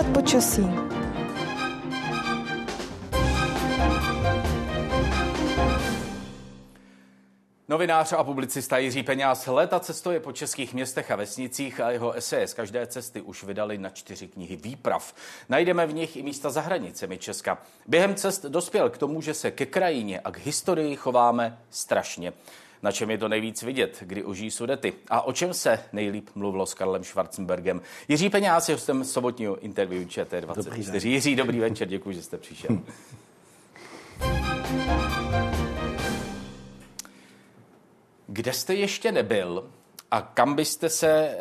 přehled počasí. Novinář a publicista Jiří Peňáz léta cestuje po českých městech a vesnicích a jeho eseje z každé cesty už vydali na čtyři knihy výprav. Najdeme v nich i místa za hranicemi Česka. Během cest dospěl k tomu, že se ke krajině a k historii chováme strašně. Na čem je to nejvíc vidět, kdy užijí sudety? A o čem se nejlíp mluvilo s Karlem Schwarzenbergem? Jiří Peňáz je hostem sobotního interview ČT24. Dobrý Jiří, dobrý večer, děkuji, že jste přišel. Kde jste ještě nebyl a kam byste se, eh,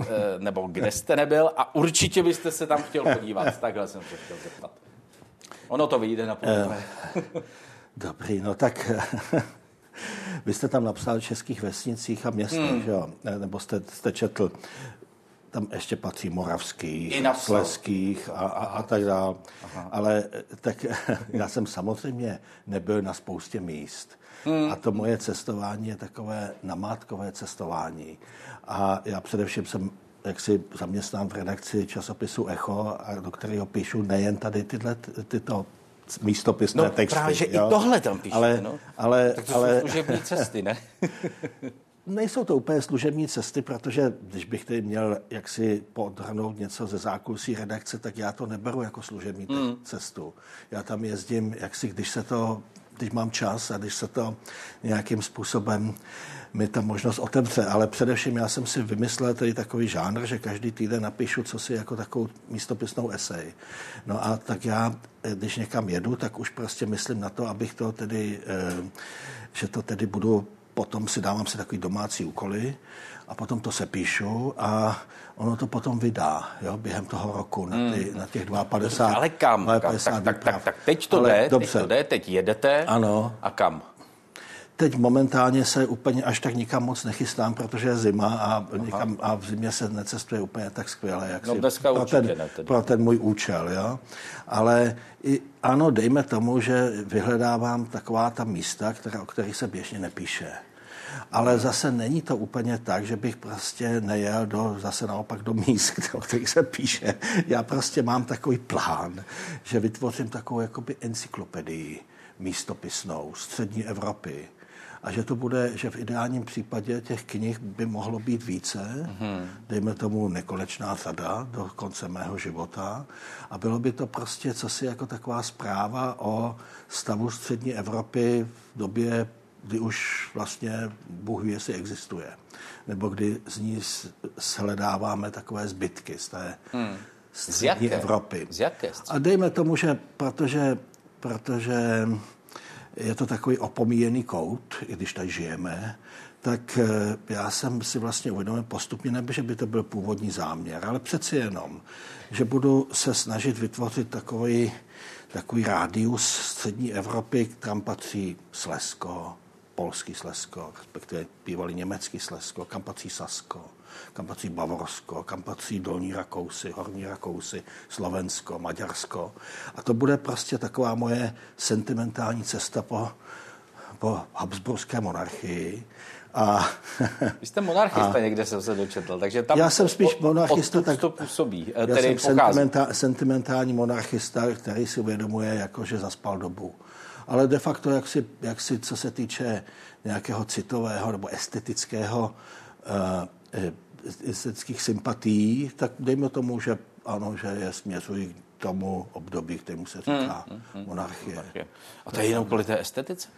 eh, nebo kde jste nebyl a určitě byste se tam chtěl podívat? Takhle jsem se chtěl zeptat. Ono to vyjde na půl. Dobrý, no tak vy jste tam napsal v českých vesnicích a městech, hmm. že jo? Nebo jste, jste četl, tam ještě patří moravských, sleských a, a, a tak dále. Ale tak já jsem samozřejmě nebyl na spoustě míst. Hmm. A to moje cestování je takové namátkové cestování. A já především jsem jak si zaměstnám v redakci časopisu Echo, a do kterého píšu nejen tady tyhle, tyto místopisné no, texty. právě, že jo? i tohle tam píšete, ale, no. ale, tak to ale, jsou služební cesty, ne? Nejsou to úplně služební cesty, protože když bych tady měl jaksi podhrnout něco ze zákulisí redakce, tak já to neberu jako služební hmm. cestu. Já tam jezdím, jaksi, když se to když mám čas a když se to nějakým způsobem mi ta možnost otevře. Ale především já jsem si vymyslel tady takový žánr, že každý týden napíšu co si jako takovou místopisnou esej. No a tak já, když někam jedu, tak už prostě myslím na to, abych to tedy, eh, že to tedy budu potom si dávám si takový domácí úkoly a potom to se píšu a ono to potom vydá, jo, během toho roku na, ty, hmm. na těch 52. Ale kam? 52 tak, tak, tak, tak, teď to Ale jde, dobře. teď to jde, teď jedete ano. a kam? Teď momentálně se úplně až tak nikam moc nechystám, protože je zima a, nikam, a v zimě se necestuje úplně tak skvěle, jak no, si dneska pro, ten, ne, pro ten můj účel. Jo? Ale i, ano, dejme tomu, že vyhledávám taková ta místa, která, o kterých se běžně nepíše. Ale zase není to úplně tak, že bych prostě nejel do, zase naopak do míst, o kterých se píše. Já prostě mám takový plán, že vytvořím takovou jakoby encyklopedii místopisnou střední Evropy, a že to bude, že v ideálním případě těch knih by mohlo být více, mm-hmm. dejme tomu nekonečná řada do konce mého života a bylo by to prostě cosi jako taková zpráva o stavu střední Evropy v době kdy už vlastně Bůh ví, jestli existuje. Nebo kdy z ní shledáváme takové zbytky z té hmm. střední z jaké? Evropy. Z jaké? A dejme tomu, že protože, protože je to takový opomíjený kout, i když tady žijeme, tak eh, já jsem si vlastně uvědomil postupně, nebo že by to byl původní záměr, ale přeci jenom, že budu se snažit vytvořit takový, takový rádius střední Evropy, kam patří Slesko, polský Slezsko, respektive bývalý německý Slezsko, kam patří Sasko, kam patří Bavorsko, kam patří Dolní Rakousy, Horní Rakousy, Slovensko, Maďarsko. A to bude prostě taková moje sentimentální cesta po, po Habsburské monarchii. A, Vy jste monarchista, a, někde jsem se dočetl, takže tam Já jsem spíš monarchista, tak to působí, já jsem sentimentá, sentimentální monarchista, který si uvědomuje, jako, že zaspal dobu ale de facto, jak si, jak si co se týče nějakého citového nebo estetického uh, estetických sympatií, tak dejme tomu, že ano, že je směřují k tomu období, kterému se říká hmm, hmm, hmm. monarchie. A to je jenom kvůli té estetice?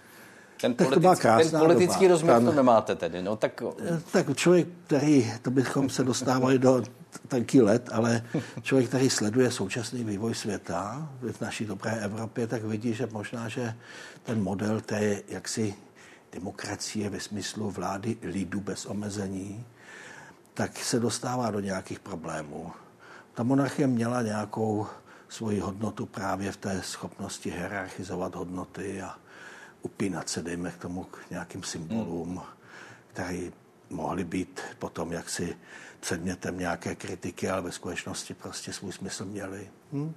Ten, tak politic, to ten politický doba. rozměr tam, to nemáte tedy. No, tak... Eh, tak člověk, který, to bychom se dostávali do tanký let, ale člověk, který sleduje současný vývoj světa v naší dobré Evropě, tak vidí, že možná, že ten model té jaksi demokracie ve smyslu vlády lidu bez omezení, tak se dostává do nějakých problémů. Ta monarchie měla nějakou svoji hodnotu právě v té schopnosti hierarchizovat hodnoty a upínat se, dejme k tomu, k nějakým symbolům, které mohly být potom jaksi předmětem nějaké kritiky, ale ve skutečnosti prostě svůj smysl měli. Hm?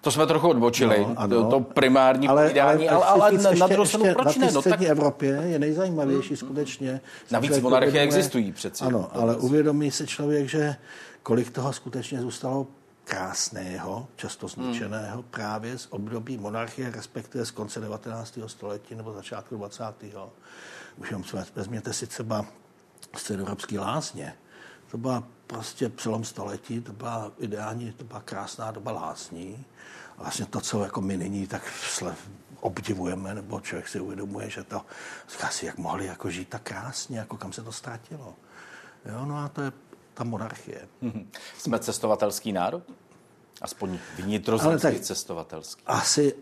To jsme trochu odbočili, no, ano. To, to primární ale, povídání, ale, ale, ale, ale na druhou stranu proč na ne? No, tak... Evropě je nejzajímavější skutečně. Navíc monarchie existují přeci. Ano, ale uvědomí se člověk, že kolik toho skutečně zůstalo krásného, často zničeného, hmm. právě z období monarchie, respektive z konce 19. století nebo začátku 20. Už jenom vezměte si třeba středoevropský lázně. To byla prostě přelom století, to byla ideální, to byla krásná doba lázní. A vlastně to, co jako my nyní tak obdivujeme, nebo člověk si uvědomuje, že to, říká si, jak mohli jako žít tak krásně, jako kam se to ztratilo. Jo, no a to je ta monarchie. Jsme cestovatelský národ? Aspoň vnitrozemský cestovatelský. Asi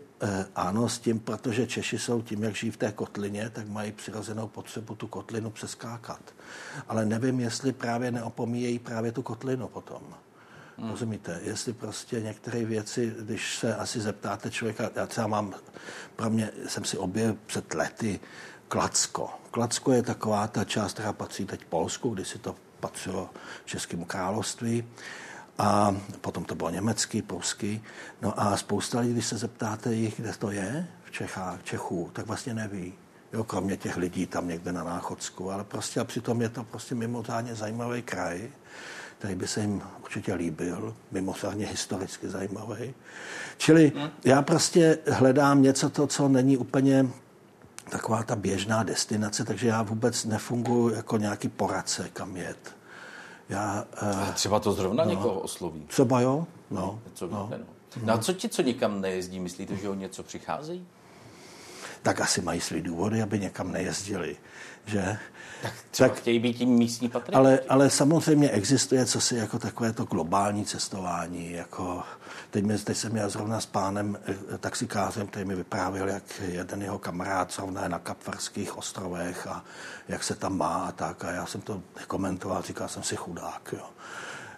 ano s tím, protože Češi jsou tím, jak žijí v té kotlině, tak mají přirozenou potřebu tu kotlinu přeskákat. Ale nevím, jestli právě neopomíjejí právě tu kotlinu potom. Hmm. Rozumíte? Jestli prostě některé věci, když se asi zeptáte člověka, já třeba mám, pro mě jsem si objevil před lety Klacko. Klacko je taková ta část, která patří teď Polsku, kdy si to patřilo Českému království a potom to bylo německý, polský. No a spousta lidí, když se zeptáte jich, kde to je, v Čechách, Čechů, tak vlastně neví. Jo, kromě těch lidí tam někde na Náchodsku, ale prostě a přitom je to prostě mimořádně zajímavý kraj, který by se jim určitě líbil, mimořádně historicky zajímavý. Čili já prostě hledám něco to, co není úplně taková ta běžná destinace, takže já vůbec nefunguji jako nějaký poradce, kam jet. Já, uh, třeba to zrovna no, někoho osloví. Třeba jo, no. Co no. no. no a co ti, co nikam nejezdí, myslíte, že o něco přicházejí? Tak asi mají své důvody, aby někam nejezdili, že? Tak třeba tak, chtějí být tím místní patrioti. Ale, ale samozřejmě existuje co si jako takové to globální cestování, jako teď, mě, teď jsem měl zrovna s pánem eh, taxikářem, který mi vyprávěl, jak jeden jeho kamarád zrovna je na Kapverských ostrovech a jak se tam má a tak. A já jsem to komentoval, říkal jsem si chudák, jo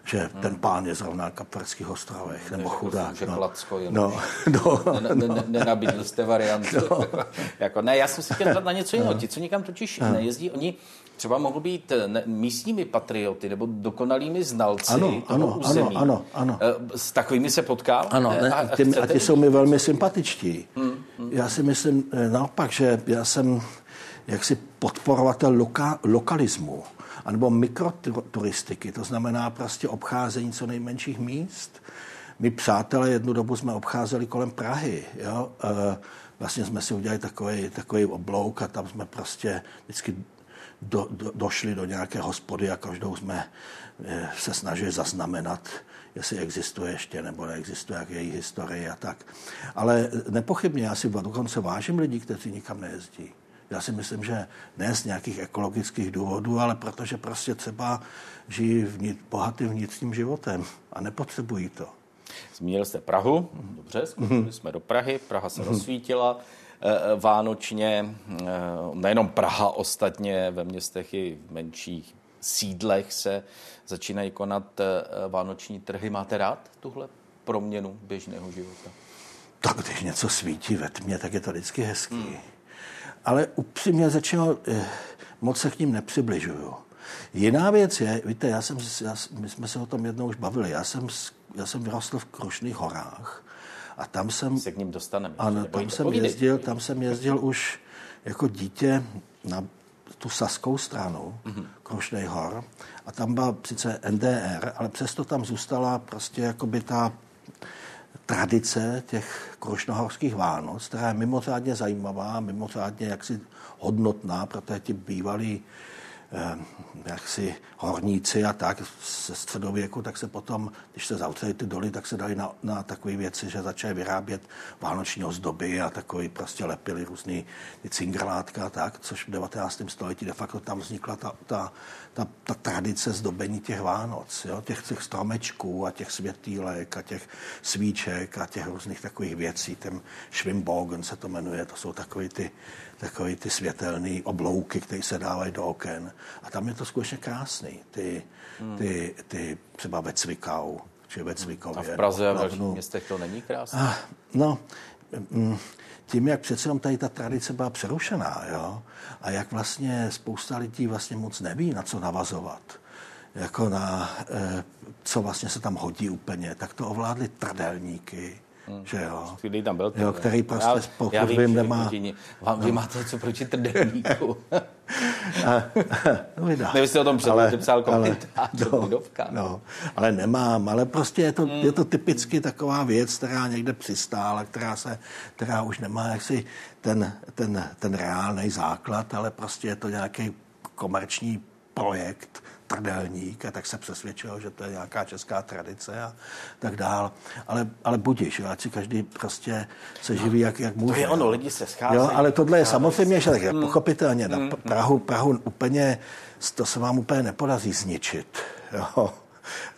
že hmm. ten pán je zrovna na Kapverských ostrovech, nebo chudák. Že no. Klacko je. No, no, ne, ne, ne, nenabídl jste variantu. No. jako, ne, já jsem si chtěl na něco jiného. No. Ti, co nikam totiž no. nejezdí, oni třeba mohou být eh, ne, místními patrioty nebo dokonalými znalci ano, toho ano, území. Ano, ano, ano. Eh, s takovými se potkal? Ano, ne, a, ty, a ti jsou mi velmi sympatičtí. Hmm, hmm. Já si myslím eh, naopak, že já jsem jaksi podporovatel loka, lokalismu anebo mikroturistiky, to znamená prostě obcházení co nejmenších míst. My přátelé jednu dobu jsme obcházeli kolem Prahy, jo? vlastně jsme si udělali takový, takový oblouk a tam jsme prostě vždycky do, do, došli do nějaké hospody a každou jsme eh, se snažili zaznamenat, jestli existuje ještě nebo neexistuje, jak její historie a tak. Ale nepochybně já si dokonce vážím lidí, kteří nikam nejezdí. Já si myslím, že ne z nějakých ekologických důvodů, ale protože prostě třeba žijí vnitř, bohatým vnitřním životem a nepotřebují to. Zmínil jste Prahu, dobře, skočili jsme do Prahy, Praha se rozsvítila eh, eh, vánočně, eh, nejenom Praha, ostatně ve městech i v menších sídlech se začínají konat vánoční trhy. Máte rád tuhle proměnu běžného života? Tak když něco svítí ve tmě, tak je to vždycky hezký. Hmm ale upřímně řečeno, eh, moc se k ním nepřibližuju. Jiná věc je, víte, já jsem, já, my jsme se o tom jednou už bavili, já jsem, já jsem vyrostl v Krušných horách a tam jsem... Se k ním dostaneme. Ano, tam jsem, jezdil, tam jsem jezdil už jako dítě na tu saskou stranu mm-hmm. Krušných hor a tam byla sice NDR, ale přesto tam zůstala prostě jakoby ta tradice těch krušnohorských Vánoc, která je mimořádně zajímavá, mimořádně jaksi hodnotná, protože ti bývalí jaksi horníci a tak ze středověku, tak se potom, když se zavřeli ty doly, tak se dali na, na takové věci, že začali vyrábět vánoční ozdoby a takový prostě lepili různý ty cingrlátka a tak, což v 19. století de facto tam vznikla ta, ta, ta, ta tradice zdobení těch Vánoc, jo? Těch, těch stromečků a těch světýlek a těch svíček a těch různých takových věcí. Ten Schwimbogen se to jmenuje, to jsou takové ty takové ty světelné oblouky, které se dávají do oken. A tam je to skutečně krásný. Ty, hmm. ty, ty třeba ve Cvikau, či ve Cvikově. A v Praze a v dalších městech to není krásné? Ah, no, mm, tím, jak přece jenom tady ta tradice byla přerušená, jo, a jak vlastně spousta lidí vlastně moc neví, na co navazovat, jako na, eh, co vlastně se tam hodí úplně, tak to ovládly trdelníky, Hmm. Že jo. Chvíli tam byl. Jo, který prostě já, pokud já vím, nemá... Vám, vy máte něco proti trdelníku. no, vydá. Jste o tom předtím psal komentář no, no, ale nemám, ale prostě je to, hmm. je to typicky taková věc, která někde přistála, která, se, která už nemá jaksi ten, ten, ten reálný základ, ale prostě je to nějaký komerční projekt, trdelník a tak se přesvědčil, že to je nějaká česká tradice a tak dál. Ale, ale budíš, ať si každý prostě se živí, jak, jak může. To je ono, lidi se scházejí. Jo, ale tohle je samozřejmě, že tak je mm. pochopitelně, na mm. Prahu, Prahu úplně, to se vám úplně nepodaří zničit. Jo.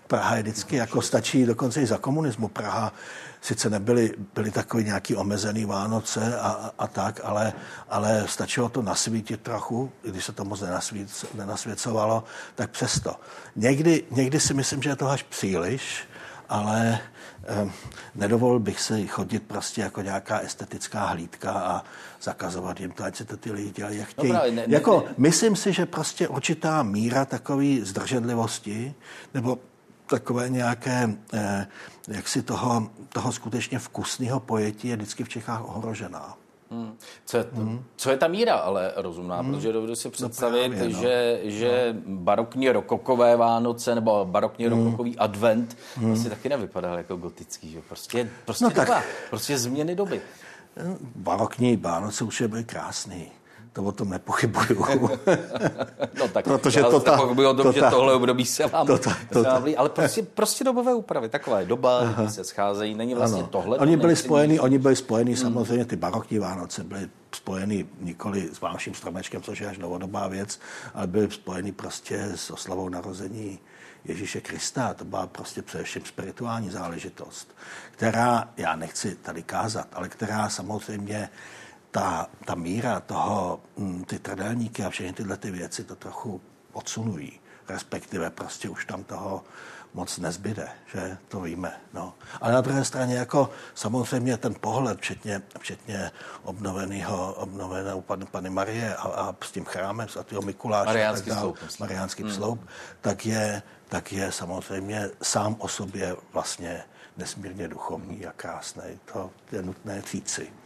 Praha je vždycky, jako stačí dokonce i za komunismu. Praha sice nebyly byly takový nějaký omezený Vánoce a, a tak, ale, ale stačilo to nasvítit trochu, když se to moc nenasvíc, nenasvěcovalo, tak přesto. Někdy, někdy si myslím, že je to až příliš, ale nedovol bych se chodit prostě jako nějaká estetická hlídka a zakazovat jim to, ať se to ty lidi dělají, jak chtějí. Dobrá, ne, ne, jako, ne. Myslím si, že prostě určitá míra takové zdrženlivosti nebo takové nějaké, eh, jak si toho, toho skutečně vkusného pojetí je vždycky v Čechách ohrožená. Hmm. Co, je, hmm. co je ta míra ale rozumná? Hmm. Protože dovedu si no představit, no právě, no. že, že no. barokní rokokové Vánoce nebo barokní hmm. rokokový advent hmm. asi taky nevypadal jako gotický. Že? Prostě, prostě, no doba, tak. prostě změny doby. Barokní Vánoce už je byly krásný to o tom nepochybuju. no tak Protože to ta, pochybuju o tom, to že ta, tohle období se vám, to ta, to ta. ale prostě, prostě dobové úpravy, taková je doba, Aha. se scházejí, není vlastně ano. tohle. Oni byli spojeni, oni byli spojeni, hmm. samozřejmě ty barokní Vánoce byly spojeny nikoli s Vánočním stromečkem, což je až novodobá věc, ale byly spojeny prostě s oslavou narození Ježíše Krista. To byla prostě především spirituální záležitost, která, já nechci tady kázat, ale která samozřejmě ta, ta míra toho, mm, ty trdelníky a všechny tyhle ty věci to trochu odsunují. Respektive prostě už tam toho moc nezbyde, že to víme. No. Ale na druhé straně jako samozřejmě ten pohled, včetně, včetně obnoveného, obnoveného pan, Pany Marie a, a s tím chrámem svatého Mikuláše, Mariánský tak dál, sloup, Mariánský hmm. sloup, tak je, tak je samozřejmě sám o sobě vlastně nesmírně duchovní a krásný. To je nutné říci.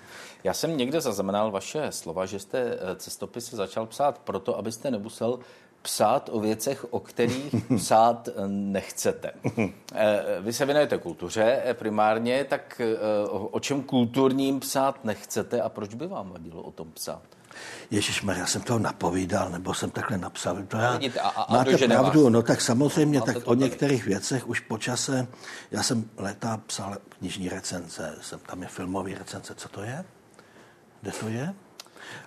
Já jsem někde zaznamenal vaše slova, že jste eh, cestopisy začal psát proto, abyste nemusel psát o věcech, o kterých psát eh, nechcete. Eh, vy se věnujete kultuře primárně, tak o čem kulturním psát nechcete a proč by vám vadilo o tom psát? Ježíš já jsem toho napovídal, nebo jsem takhle napsal. To já, Vidíte, a, a máte pravdu, vás. no tak samozřejmě, máte tak o některých věcech už po čase, já jsem leta psal knižní recenze, jsem, tam je filmový recenze, co to je? Kde to je.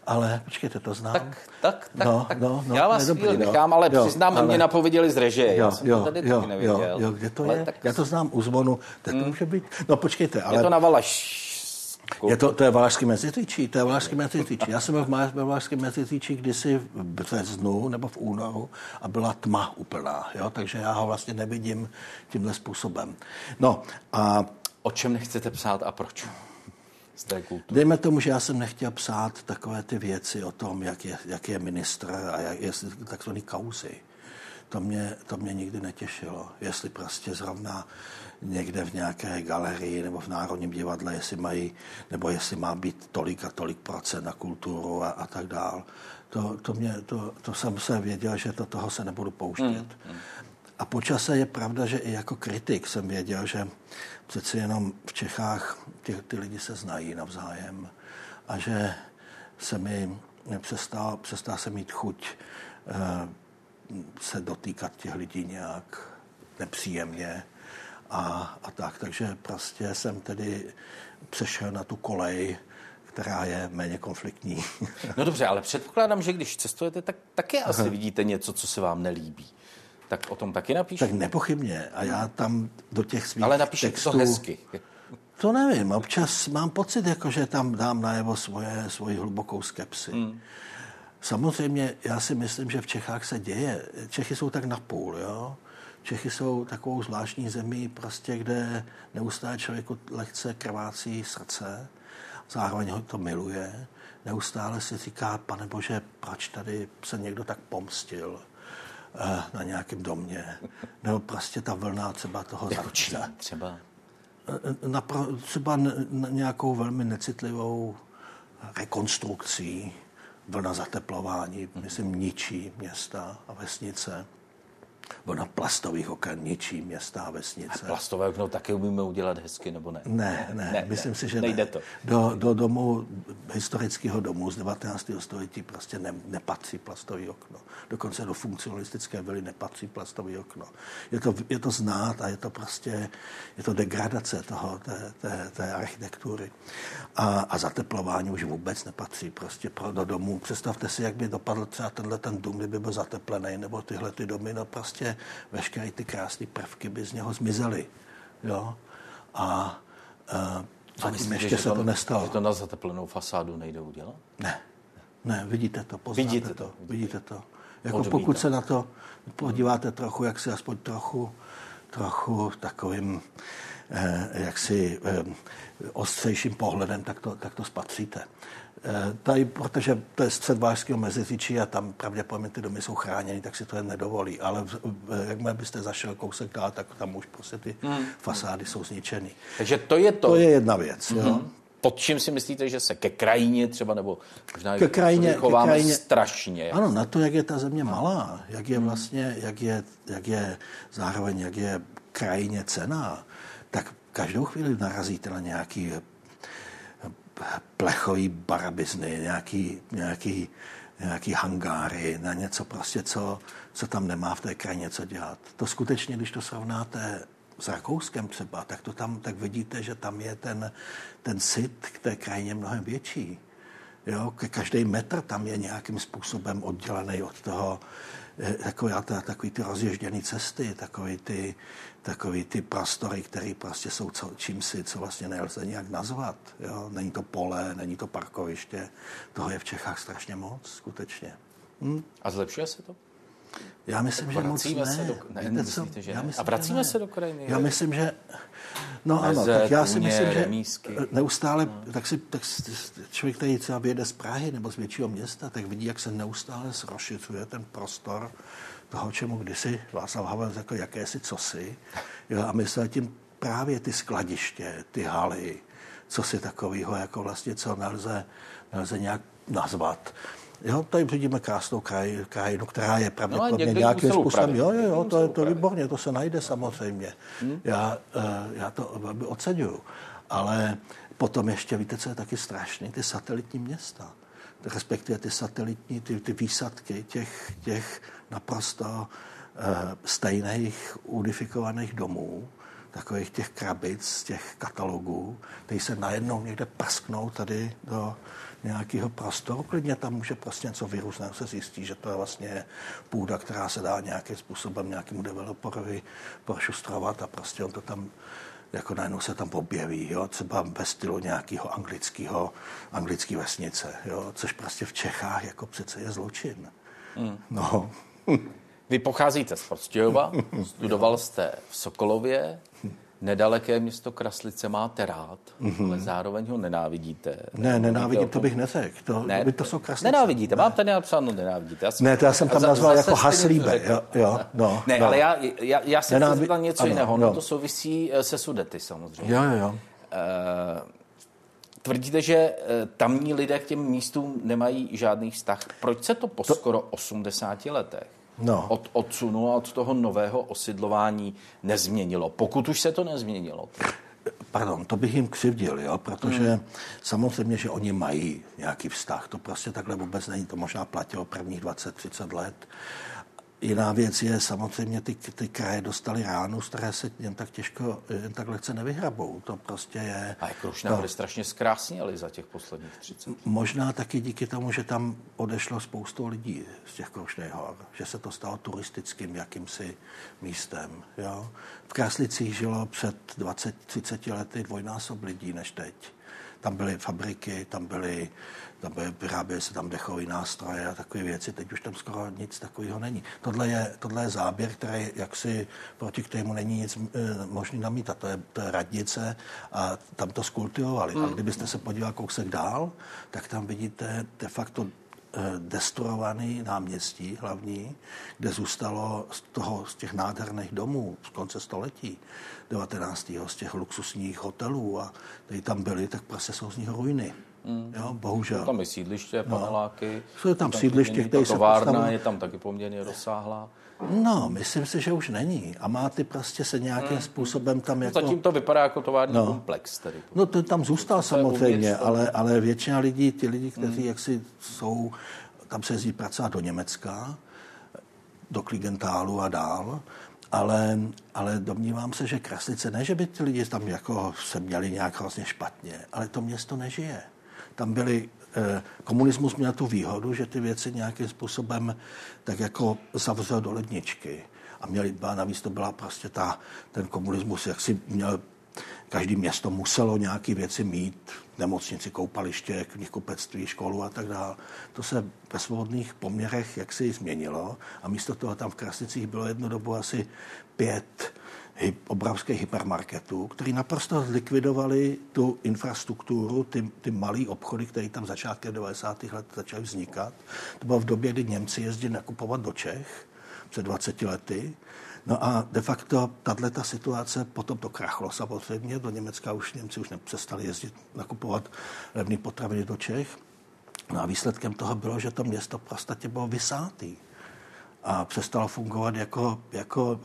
Ale počkejte, to znám. Tak, tak, tak, no, tak no, no, já vás chvíli no. nechám, ale jo, přiznám, ale... mě napověděli z režie. Jo, já jsem jo, to tady jo, taky nevěděl. Jo, jo, kde to ale je? Tak... Já to znám u zvonu. Tak to hmm. může být. No počkejte, ale... Je to na Valaš. Je to, to je Valašský mezitýčí, to je Valašský mezitýčí. Já jsem byl v Valašském mezitýčí kdysi v březnu nebo v únoru a byla tma úplná, jo? takže já ho vlastně nevidím tímhle způsobem. No a... O čem nechcete psát a proč? Z té kultury. Dejme tomu, že já jsem nechtěl psát takové ty věci o tom, jak je, jak je ministr a jak je takzvaný kauzy. To mě, to mě nikdy netěšilo. Jestli prostě zrovna někde v nějaké galerii nebo v Národním divadle, jestli mají, nebo jestli má být tolik a tolik procent na kulturu a, a tak dál. To, to, mě, to, to jsem se věděl, že to toho se nebudu pouštět. Mm, mm. A počase je pravda, že i jako kritik jsem věděl, že přeci jenom v Čechách ty, ty lidi se znají navzájem a že se mi přestal, přestal se mít chuť eh, se dotýkat těch lidí nějak nepříjemně a, a tak. Takže prostě jsem tedy přešel na tu kolej, která je méně konfliktní. No dobře, ale předpokládám, že když cestujete, tak také asi vidíte něco, co se vám nelíbí. Tak o tom taky napíšu? Tak nepochybně. A já tam do těch svých Ale napíšu textů... to hezky. To nevím. Občas mám pocit, jako, že tam dám najevo svoje, svoji hlubokou skepsi. Hmm. Samozřejmě, já si myslím, že v Čechách se děje. Čechy jsou tak napůl, jo. Čechy jsou takovou zvláštní zemí, prostě, kde neustále člověku lehce krvácí srdce, zároveň ho to miluje. Neustále si říká, pane Bože, proč tady se někdo tak pomstil? Eh, na nějakém domě. Nebo prostě ta vlna třeba toho jako třeba? Eh, na, třeba na nějakou velmi necitlivou rekonstrukcí vlna zateplování, myslím, ničí města a vesnice. Ona plastových oken ničí města a vesnice. A plastové okno taky umíme udělat hezky, nebo ne? Ne, ne, ne myslím ne, si, že nejde ne. to. Do, do domu, historického domu z 19. století prostě ne, nepatří plastový okno. Dokonce do funkcionalistické vily nepatří plastový okno. Je to, je to znát a je to prostě, je to degradace toho, té, té, té architektury. A, a zateplování už vůbec nepatří prostě pro, do domu. Představte si, jak by dopadl třeba tenhle ten dům, kdyby byl zateplený, nebo tyhle ty domy, no prostě veškeré ty krásné prvky by z něho zmizely. Jo? A uh, zatím myslíte, ještě se to, to nestalo. Že to na zateplenou fasádu nejde udělat? Ne. Ne, vidíte to, poznáte vidíte to. to. Vidíte to. Jako pokud se na to podíváte trochu, jak si aspoň trochu, trochu takovým jaksi eh, ostřejším pohledem, tak to, tak to spatříte. Eh, tady, protože to je střed Vážského meziříčí a tam pravděpodobně ty domy jsou chráněny, tak si to jen nedovolí. Ale jakmile byste zašel kousek dál, tak tam už prostě ty hmm. fasády jsou zničeny. Takže to je to. To je jedna věc. Hmm. Jo? Pod čím si myslíte, že se ke krajině třeba, nebo možná ke krajině, chováme ke krajině, strašně? Ano, na to, jak je ta země malá, jak je vlastně, jak je, jak je zároveň, jak je krajině cená, tak každou chvíli narazíte na nějaký plechový barabizny, nějaký, nějaký, nějaký hangáry, na něco prostě, co, co tam nemá v té krajině co dělat. To skutečně, když to srovnáte s Rakouskem třeba, tak to tam, tak vidíte, že tam je ten, ten sit k té krajině mnohem větší. Jo, každý metr tam je nějakým způsobem oddělený od toho, eh, takový, takový ty rozježděné cesty, takový ty, takový ty prostory, které prostě jsou co, čím si, co vlastně nelze nějak nazvat. Jo? Není to pole, není to parkoviště. Toho je v Čechách strašně moc, skutečně. Hm? A zlepšuje se to? Já myslím, že moc ne. Se do, ne, Víte, myslíte, že já myslím, A vracíme se do krajiny? Já myslím, že... No Meze, ano, tak já si myslím, že neustále, no. tak si tak člověk, který třeba vyjede z Prahy nebo z většího města, tak vidí, jak se neustále zrošicuje ten prostor toho, čemu kdysi Václav Havel řekl jakési cosi. Jo, a myslel tím právě ty skladiště, ty haly, co si takového, jako vlastně, co nelze, nelze nějak nazvat. Jo, tady vidíme krásnou kraj, krajinu, která je pravděpodobně no, nějakým způsobem. Jo, jo, jo, to je to výborně, to se najde samozřejmě. Hmm. Já, eh, já to velmi oceňuju. Ale potom ještě, víte, co je taky strašný, ty satelitní města respektive ty satelitní, ty, ty výsadky těch, těch naprosto uh, stejných unifikovaných domů, takových těch krabic, těch katalogů, který se najednou někde prasknou tady do nějakého prostoru. Klidně tam může prostě něco vyrůst, se zjistí, že to je vlastně půda, která se dá nějakým způsobem nějakému developerovi prošustrovat a prostě on to tam jako najednou se tam objeví, jo, třeba ve stylu nějakého anglického, anglické vesnice, jo, což prostě v Čechách jako přece je zločin. Mm. No. Vy pocházíte z Prostějova, studoval jste v Sokolově, Nedaleké město Kraslice máte rád, mm-hmm. ale zároveň ho nenávidíte. Ne, nenávidím, to bych neřekl. To, ne, by to jsou Kraslice. Nenávidíte, ne. mám tady napsáno nenávidíte. Já jsem, ne, to já jsem tam nazval jako Haslíbe. Jo, jo, no, ne, no. ale já, já, já si Nenávi... chci něco ano, jiného. No, to souvisí eh, se Sudety samozřejmě. Jo, jo, jo. Uh, tvrdíte, že eh, tamní lidé k těm místům nemají žádný vztah. Proč se to po to... skoro 80 letech no. od odsunu a od toho nového osidlování nezměnilo, pokud už se to nezměnilo. Pardon, to bych jim křivdil, jo? protože hmm. samozřejmě, že oni mají nějaký vztah. To prostě takhle vůbec není. To možná platilo prvních 20-30 let. Jiná věc je samozřejmě, ty, ty kraje dostaly ránu, z které se jen tak těžko, jen tak lehce nevyhrabou. To prostě je... A jak Krušné hory strašně zkrásněly za těch posledních 30 Možná taky díky tomu, že tam odešlo spoustu lidí z těch Krušných hor, že se to stalo turistickým jakýmsi místem. Jo? V Kráslicích žilo před 20-30 lety dvojnásob lidí než teď. Tam byly fabriky, tam byly tam vyrábějí se tam dechové nástroje a takové věci. Teď už tam skoro nic takového není. Tohle je, tohle je záběr, který jaksi proti kterému není nic e, možný namítat. To je, to je radnice a tam to skultivovali. Mm. A kdybyste se podíval kousek dál, tak tam vidíte de facto destruovaný náměstí hlavní, kde zůstalo z, toho, z těch nádherných domů z konce století 19. z těch luxusních hotelů a tady tam byly, tak prostě jsou z nich ruiny. Mm. Jo, bohužel. Jsou tam i sídliště, no. paneláky. No. Jsou tam sídliště, které se továrna je tam taky poměrně rozsáhlá. No, myslím si, že už není. A má ty prostě se nějakým hmm. způsobem tam jako... Zatím to vypadá jako tovární no. komplex. Tedy. No, to tam zůstal to samozřejmě, ale, ale většina lidí, ty lidi, kteří hmm. jaksi jsou, tam se jezdí pracovat do Německa, do Kligentálu a dál, ale, ale domnívám se, že Kraslice, ne, že by ty lidi tam jako se měli nějak vlastně špatně, ale to město nežije. Tam byli Eh, komunismus měl tu výhodu, že ty věci nějakým způsobem tak jako zavřel do ledničky. A měli, a navíc to byla prostě ta, ten komunismus, jak si měl, každý město muselo nějaké věci mít, nemocnici, koupaliště, knihkupectví, školu a tak dále. To se ve svobodných poměrech jak si změnilo a místo toho tam v Krasnicích bylo jednu dobu asi pět obrovských hypermarketů, který naprosto zlikvidovali tu infrastrukturu, ty, ty malé obchody, které tam začátkem 90. let začaly vznikat. To bylo v době, kdy Němci jezdili nakupovat do Čech před 20 lety. No a de facto tato situace, potom to krachlo samozřejmě, do Německa už Němci už nepřestali jezdit nakupovat levné potraviny do Čech. No a výsledkem toho bylo, že to město podstatě bylo vysátý a přestala fungovat jako, jako,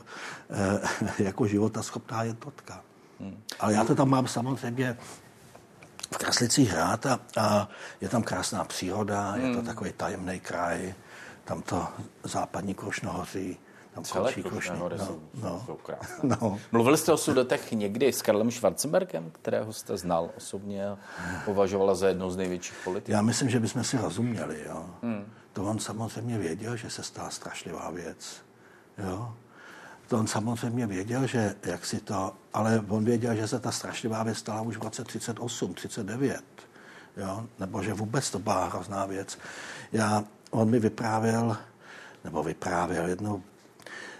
eh, jako životaschopná jednotka. Hmm. Ale já to tam mám samozřejmě v Kraslicích rád a, a je tam krásná příroda, hmm. je to hmm. takový tajemný kraj, tam to západní Krušnohoří, tam Krušné hory no, no, krásné. No. Mluvili jste o sudetech někdy s Karlem Schwarzenbergem, kterého jste znal osobně a považovala za jednou z největších politiků? Já myslím, že bychom si rozuměli. Jo. Hmm. To on samozřejmě věděl, že se stala strašlivá věc. Jo? To on samozřejmě věděl, že jak si to, ale on věděl, že se ta strašlivá věc stala už v roce 38, 39. Jo? Nebo že vůbec to byla hrozná věc. Já, on mi vyprávěl, nebo vyprávěl jednou,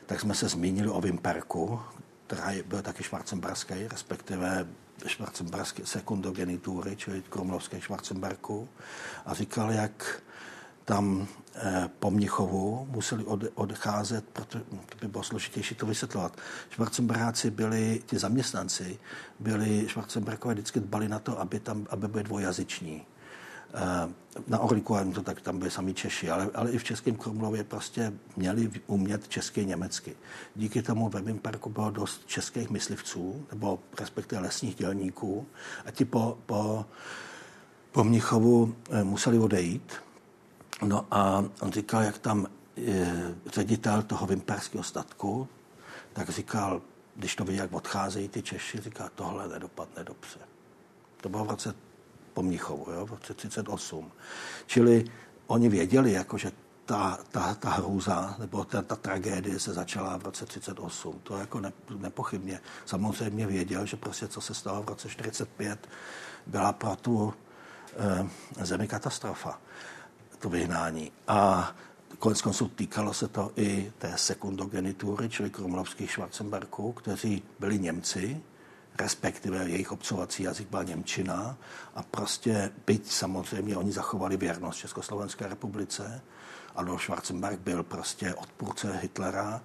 tak jsme se zmínili o Vimperku, která byl taky švarcembarský, respektive švarcembarské sekundogenitury, čili krumlovské Švarcemberku. A říkal, jak tam eh, po Mnichovu museli od, odcházet, protože to by bylo složitější to vysvětlovat. Švarcemberáci byli, ti zaměstnanci, byli Švarcemberkové vždycky dbali na to, aby tam aby byli dvojazyční. Eh, na Orliku to tak tam byli sami Češi, ale, ale i v Českém Krumlově prostě měli umět česky německy. Díky tomu ve parku bylo dost českých myslivců, nebo respektive lesních dělníků a ti po, po, po Mnichovu eh, museli odejít, No a on říkal, jak tam je ředitel toho vimperského statku, tak říkal, když to viděl, jak odcházejí ty Češi, říká, tohle nedopadne dobře. To bylo v roce po Mnichovu, jo, v roce 38. Čili oni věděli, jako, že ta, ta, ta hrůza nebo ta, ta tragédie se začala v roce 38. To jako ne, nepochybně. Samozřejmě věděl, že prostě co se stalo v roce 45 byla pro tu e, zemi katastrofa to vyhnání. A konec konců týkalo se to i té sekundogenitury, čili krumlovských Schwarzenbergů, kteří byli Němci, respektive jejich obcovací jazyk byla Němčina a prostě byť samozřejmě oni zachovali věrnost Československé republice. Adolf Schwarzenberg byl prostě odpůrce Hitlera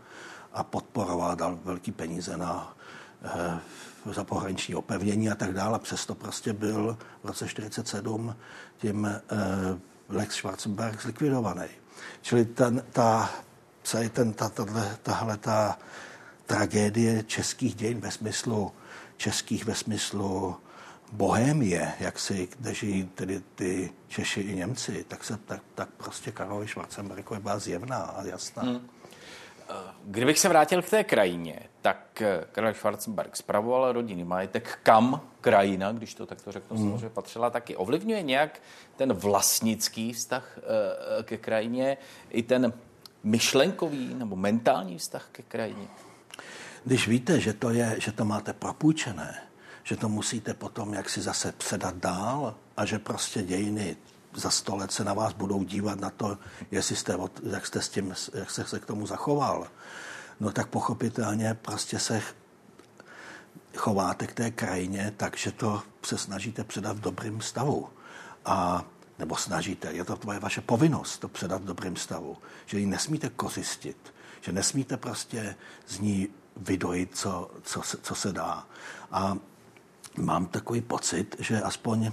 a podporoval, dal velký peníze na eh, za pohraniční opevnění a tak dále. Přesto prostě byl v roce 1947 tím eh, Lex Schwarzenberg zlikvidovaný. Čili ten, ta, ten, ta, tahle, tahle ta tragédie českých dějin ve smyslu českých ve smyslu bohémie, jak si, kde žijí tedy ty Češi i Němci, tak, se, tak, tak prostě Karlovi Schwarzenbergovi byla zjevná a jasná. Hmm. Kdybych se vrátil k té krajině, tak eh, Karel Schwarzenberg spravoval rodinný majetek, kam krajina, když to takto řeknu, mm. samozřejmě patřila taky. Ovlivňuje nějak ten vlastnický vztah eh, eh, ke krajině i ten myšlenkový nebo mentální vztah ke krajině? Když víte, že to, je, že to máte propůjčené, že to musíte potom jak si zase předat dál a že prostě dějiny za sto let se na vás budou dívat na to, jestli jste, jak, jste s tím, jak jste se k tomu zachoval, no tak pochopitelně prostě se chováte k té krajině, takže to se snažíte předat v dobrém stavu. A nebo snažíte, je to tvoje vaše povinnost to předat v dobrém stavu, že ji nesmíte kořistit, že nesmíte prostě z ní vydojit, co, co, co se dá. A mám takový pocit, že aspoň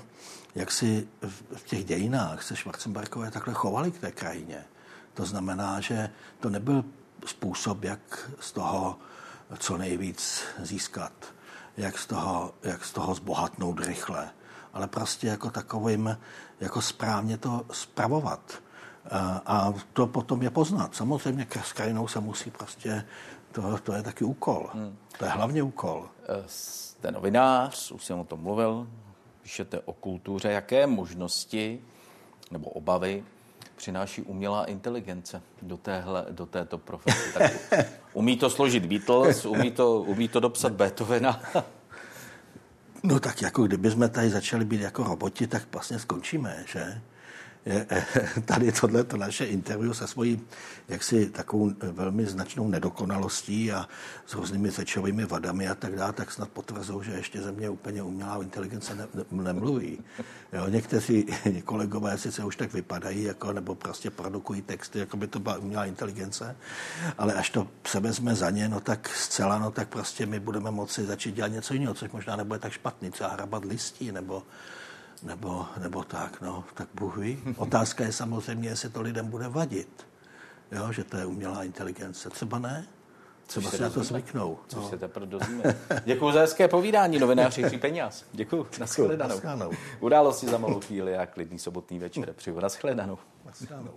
jak si v těch dějinách se Schwarzenbergové takhle chovali k té krajině. To znamená, že to nebyl způsob, jak z toho co nejvíc získat, jak z toho, jak z toho zbohatnout rychle, ale prostě jako takovým, jako správně to spravovat. A to potom je poznat. Samozřejmě s krajinou se musí prostě, to, to je taky úkol. Hmm. To je hlavně úkol. Jste novinář, už jsem o tom mluvil, píšete o kultuře. Jaké možnosti nebo obavy přináší umělá inteligence do, téhle, do této profese? Tak umí to složit Beatles, umí to, umí to dopsat Beethovena? No tak jako kdyby jsme tady začali být jako roboti, tak vlastně skončíme, že? tady tohleto naše interview se svojí jaksi takovou velmi značnou nedokonalostí a s různými řečovými vadami a tak dále, tak snad potvrzují, že ještě ze mě úplně umělá inteligence ne, ne, nemluví. Jo, někteří kolegové sice už tak vypadají, jako, nebo prostě produkují texty, jako by to byla umělá inteligence, ale až to se vezme za ně, no tak zcela, no tak prostě my budeme moci začít dělat něco jiného, což možná nebude tak špatný, třeba hrabat listí, nebo nebo, nebo tak, no, tak Bůh ví. Otázka je samozřejmě, jestli to lidem bude vadit, jo, že to je umělá inteligence. Třeba ne, třeba se na to zvyknou. Což no. se teprve dozvíme. Děkuji za hezké povídání, novináři Hří peněz. Děkuji. Naschledanou. Události za malou chvíli a klidný sobotní večer. Přeju naschledanou. Naschledanou.